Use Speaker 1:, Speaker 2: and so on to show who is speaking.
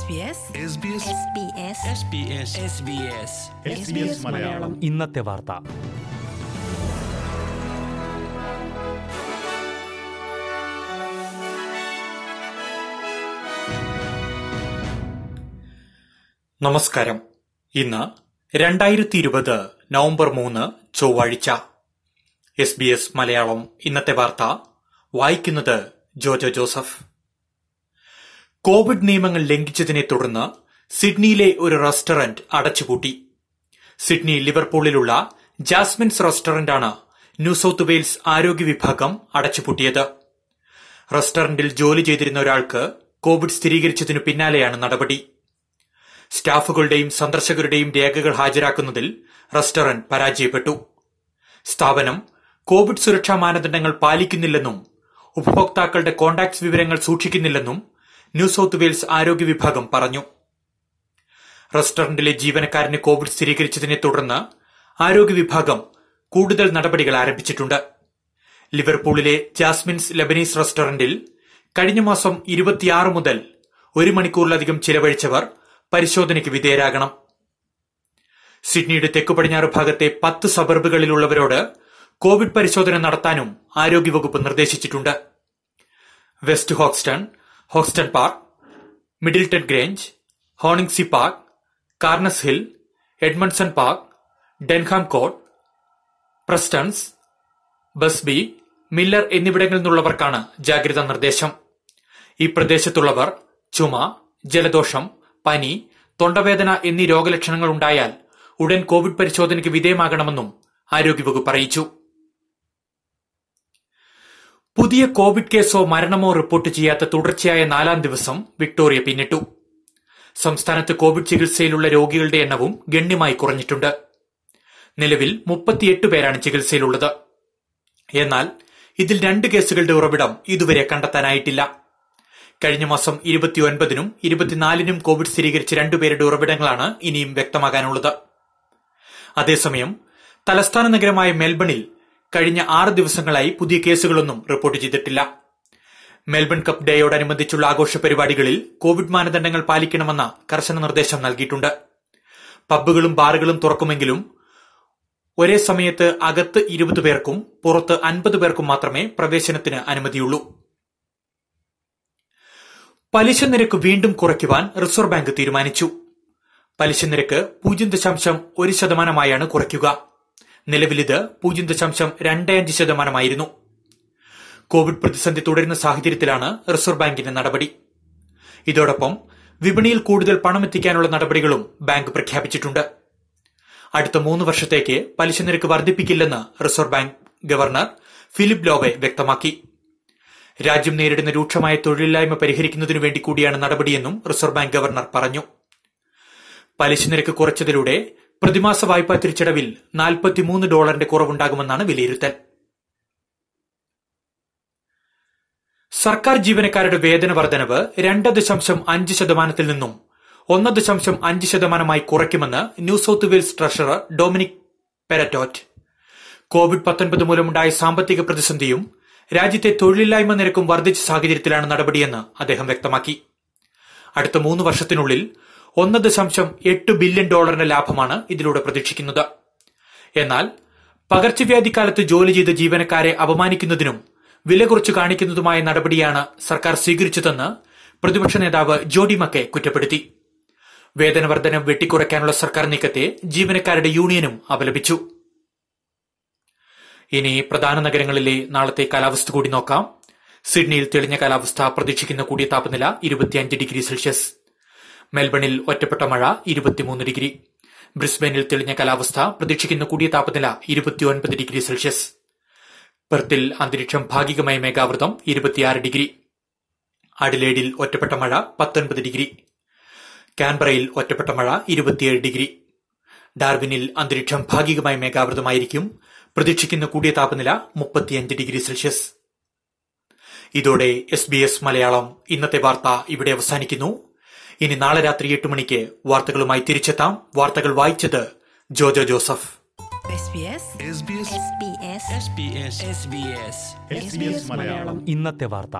Speaker 1: SBS
Speaker 2: SBS Malayalam.
Speaker 3: ഇന്നത്തെ വാർത്ത.
Speaker 4: നമസ്കാരം. ഇന്ന് രണ്ടായിരത്തി ഇരുപത് നവംബർ മൂന്ന് ചൊവ്വാഴ്ച. S B S Malayalam. ഇന്നത്തെ വാർത്ത. വായിക്കുന്നത് ജോജോ ജോസഫ്. കോവിഡ് നിയമങ്ങൾ ലംഘിച്ചതിനെ തുടർന്ന് സിഡ്നിയിലെ ഒരു റെസ്റ്റോറന്റ് അടച്ചുപൂട്ടി. സിഡ്നി ലിവർപൂളിലുള്ള ജാസ്മിൻസ് റെസ്റ്റോറന്റാണ് ന്യൂ സൌത്ത് വെയിൽസ് ആരോഗ്യ വിഭാഗം അടച്ചുപൂട്ടിയത്. റെസ്റ്റോറന്റിൽ ജോലി ചെയ്തിരുന്ന ഒരാൾക്ക് കോവിഡ് സ്ഥിരീകരിച്ചതിനു പിന്നാലെയാണ് നടപടി. സ്റ്റാഫുകളുടെയും സന്ദർശകരുടെയും രേഖകൾ ഹാജരാക്കുന്നതിൽ റെസ്റ്റോറന്റ് പരാജയപ്പെട്ടു. സ്ഥാപനം കോവിഡ് സുരക്ഷാ മാനദണ്ഡങ്ങൾ പാലിക്കുന്നില്ലെന്നും ഉപഭോക്താക്കളുടെ കോണ്ടാക്ട്സ് വിവരങ്ങൾ സൂക്ഷിക്കുന്നില്ലെന്നും ന്യൂ സൌത്ത് വെയിൽസ് ആരോഗ്യ വിഭാഗം പറഞ്ഞു. റെസ്റ്റോറന്റിലെ ജീവനക്കാരന് കോവിഡ് സ്ഥിരീകരിച്ചതിനെ തുടർന്ന് ആരോഗ്യ വിഭാഗം കൂടുതൽ നടപടികൾ ആരംഭിച്ചിട്ടുണ്ട്. ലിവർപൂളിലെ ജാസ്മിൻസ് ലബനീസ് റെസ്റ്റോറന്റിൽ കഴിഞ്ഞ മാസം ഇരുപത്തിയാറ് മുതൽ ഒരു മണിക്കൂറിലധികം ചിലവഴിച്ചവർ പരിശോധനയ്ക്ക് വിധേയരാകണം. സിഡ്നിയുടെ തെക്കു പടിഞ്ഞാറ് ഭാഗത്തെ പത്ത് സബർബുകളിലുള്ളവരോട് കോവിഡ് പരിശോധന നടത്താനും ആരോഗ്യവകുപ്പ് നിർദ്ദേശിച്ചിട്ടുണ്ട്. West Hoxton Hoxton Park Middleton Grange Horningsea Park Carnes Hill Edmondson Park Denham Court Prestons Busby Miller എന്നിവിടങ്ങളിൽ നിന്നുള്ളവർക്കാണ് ജാഗ്രതാ നിർദ്ദേശം. ഈ പ്രദേശത്തുള്ളവർ ചുമ ജലദോഷം പനി തൊണ്ടവേദന എന്നീ രോഗലക്ഷണങ്ങൾ ഉണ്ടായാൽ ഉടൻ കോവിഡ് പരിശോധനയ്ക്ക് വിധേയമാകണമെന്നും ആരോഗ്യവകുപ്പ് അറിയിച്ചു. പുതിയ കോവിഡ് കേസോ മരണമോ റിപ്പോർട്ട് ചെയ്യാത്ത തുടർച്ചയായ നാലാം ദിവസം വിക്ടോറിയ പിന്നിട്ടു. സംസ്ഥാനത്ത് കോവിഡ് ചികിത്സയിലുള്ള രോഗികളുടെ എണ്ണവും ഗണ്യമായി കുറഞ്ഞിട്ടുണ്ട്. നിലവിൽ മുപ്പത്തിയെട്ട് പേരാണ് ചികിത്സയിലുള്ളത്. എന്നാൽ ഇതിൽ രണ്ട് കേസുകളുടെ ഉറവിടം ഇതുവരെ കണ്ടെത്താനായിട്ടില്ല. കഴിഞ്ഞ മാസം ഇരുപത്തിയൊൻപതിനും ഇരുപത്തിനാലിനും കോവിഡ് സ്ഥിരീകരിച്ച രണ്ടുപേരുടെ ഉറവിടങ്ങളാണ് ഇനിയും വ്യക്തമാകാനുള്ളത്. അതേസമയം തലസ്ഥാന നഗരമായ മെൽബണിൽ കഴിഞ്ഞ ആറ് ദിവസങ്ങളായി പുതിയ കേസുകളൊന്നും റിപ്പോർട്ട് ചെയ്തിട്ടില്ല. മെൽബൺ കപ്പ് ഡേയോടനുബന്ധിച്ചുള്ള ആഘോഷ പരിപാടികളിൽ കോവിഡ് മാനദണ്ഡങ്ങൾ പാലിക്കണമെന്ന കർശന നിർദ്ദേശം നൽകിയിട്ടുണ്ട്. പബ്ബുകളും ബാറുകളും തുറക്കുമെങ്കിലും ഒരേ സമയത്ത് അകത്ത് ഇരുപത് പേർക്കും പുറത്ത് അൻപത് പേർക്കും മാത്രമേ പ്രവേശനത്തിന് അനുമതിയുള്ളൂ. പലിശ നിരക്ക് വീണ്ടും കുറയ്ക്കുവാൻ റിസർവ് ബാങ്ക് തീരുമാനിച്ചു. പലിശ നിരക്ക് പൂജ്യം ദശാംശം ഒരു ശതമാനമായാണ് കുറയ്ക്കുക. നിലവിലിത് പൂജ്യം ദശാംശം രണ്ട് അഞ്ച് ശതമാനമായിരുന്നു. കോവിഡ് പ്രതിസന്ധി തുടരുന്ന സാഹചര്യത്തിലാണ് റിസർവ് ബാങ്കിന്റെ നടപടി. ഇതോടൊപ്പം വിപണിയിൽ കൂടുതൽ പണമെത്തിക്കാനുള്ള നടപടികളും ബാങ്ക് പ്രഖ്യാപിച്ചിട്ടുണ്ട്. അടുത്ത മൂന്ന് വർഷത്തേക്ക് പലിശ നിരക്ക് വർദ്ധിപ്പിക്കില്ലെന്ന് Reserve Bank governor Philip Lowe വ്യക്തമാക്കി. രാജ്യം നേരിടുന്ന രൂക്ഷമായ തൊഴിലില്ലായ്മ പരിഹരിക്കുന്നതിനു വേണ്ടി കൂടിയാണ് നടപടിയെന്നും റിസർവ് ബാങ്ക് ഗവർണർ പറഞ്ഞു. പലിശ നിരക്ക് കുറച്ചതിലൂടെ പ്രതിമാസ വായ്പാ തിരിച്ചടവിൽ നാൽപ്പത്തിമൂന്ന് ഡോളറിന്റെ കുറവുണ്ടാകുമെന്നാണ് വിലയിരുത്തൽ. സർക്കാർ ജീവനക്കാരുടെ വേതന വർധനവ് രണ്ട് ദശാംശം അഞ്ച് ശതമാനത്തിൽ നിന്നും ഒന്ന് ദശാംശം അഞ്ച് ശതമാനമായി കുറയ്ക്കുമെന്ന് New South Wales treasurer Dominic Perrottet. Covid പത്തൊൻപത് മൂലമുണ്ടായ സാമ്പത്തിക പ്രതിസന്ധിയും രാജ്യത്തെ തൊഴിലില്ലായ്മ നിരക്കും വർദ്ധിച്ച സാഹചര്യത്തിലാണ് നടപടിയെന്ന് അദ്ദേഹം വ്യക്തമാക്കി. അടുത്ത മൂന്ന് വർഷത്തിനുള്ളിൽ ഒന്ന് ദശാംശം എട്ട് ബില്യൺ ഡോളറിന്റെ ലാഭമാണ് ഇതിലൂടെ പ്രതീക്ഷിക്കുന്നത്. എന്നാൽ പകർച്ചവ്യാധി കാലത്ത് ജോലി ചെയ്ത ജീവനക്കാരെ അപമാനിക്കുന്നതിനും വില കുറച്ച് കാണിക്കുന്നതുമായ നടപടിയാണ് സർക്കാർ സ്വീകരിച്ചതെന്ന് പ്രതിപക്ഷ നേതാവ് ജോഡി മക്കെ കുറ്റപ്പെടുത്തി. വേതനവർദ്ധനം വെട്ടിക്കുറയ്ക്കാനുള്ള സർക്കാർ നീക്കത്തെ ജീവനക്കാരുടെ യൂണിയനും അപലപിച്ചു. ഇനി പ്രധാന നഗരങ്ങളിലെ നാളത്തെ കാലാവസ്ഥ കൂടി നോക്കാം. സിഡ്നിയിൽ തെളിഞ്ഞ കാലാവസ്ഥ പ്രതീക്ഷിക്കുന്ന കൂടിയ താപനില ഇരുപത്തിയഞ്ച് ഡിഗ്രി സെൽഷ്യസ്. മെൽബണിൽ ഒറ്റപ്പെട്ട മഴ ഇരുപത്തിമൂന്ന് ഡിഗ്രി. ബ്രിസ്ബനിൽ തെളിഞ്ഞ കാലാവസ്ഥ പ്രതീക്ഷിക്കുന്ന കൂടിയ താപനില ഇരുപത്തിയൊൻപത് ഡിഗ്രി സെൽഷ്യസ്. പെർത്തിൽ അന്തരീക്ഷം ഭാഗികമായ മേഘാവൃതം ഇരുപത്തിയാറ് ഡിഗ്രി. അഡിലേഡിൽ ഒറ്റപ്പെട്ട മഴ പത്തൊൻപത് ഡിഗ്രി. കാൻബറയിൽ ഒറ്റപ്പെട്ട മഴ ഇരുപത്തിയേഴ് ഡിഗ്രി. ഡാർവിനിൽ അന്തരീക്ഷം ഭാഗികമായി മേഘാവൃതമായിരിക്കും. പ്രതീക്ഷിക്കുന്ന കൂടിയ താപനില മുപ്പത്തിയഞ്ച് ഡിഗ്രി സെൽഷ്യസ്. ഇതോടെ എസ് ബി എസ് മലയാളം. ഇന്നത്തെ വാർത്ത ഇവിടെ അവസാനിക്കുന്നു. ഇനി നാളെ രാത്രി എട്ട് മണിക്ക് വാർത്തകളുമായി തിരിച്ചെത്താം. വാർത്തകൾ വായിച്ചത് Jojo Joseph.
Speaker 1: SBS
Speaker 2: SBS Malayalam.
Speaker 3: ഇന്നത്തെ വാർത്ത.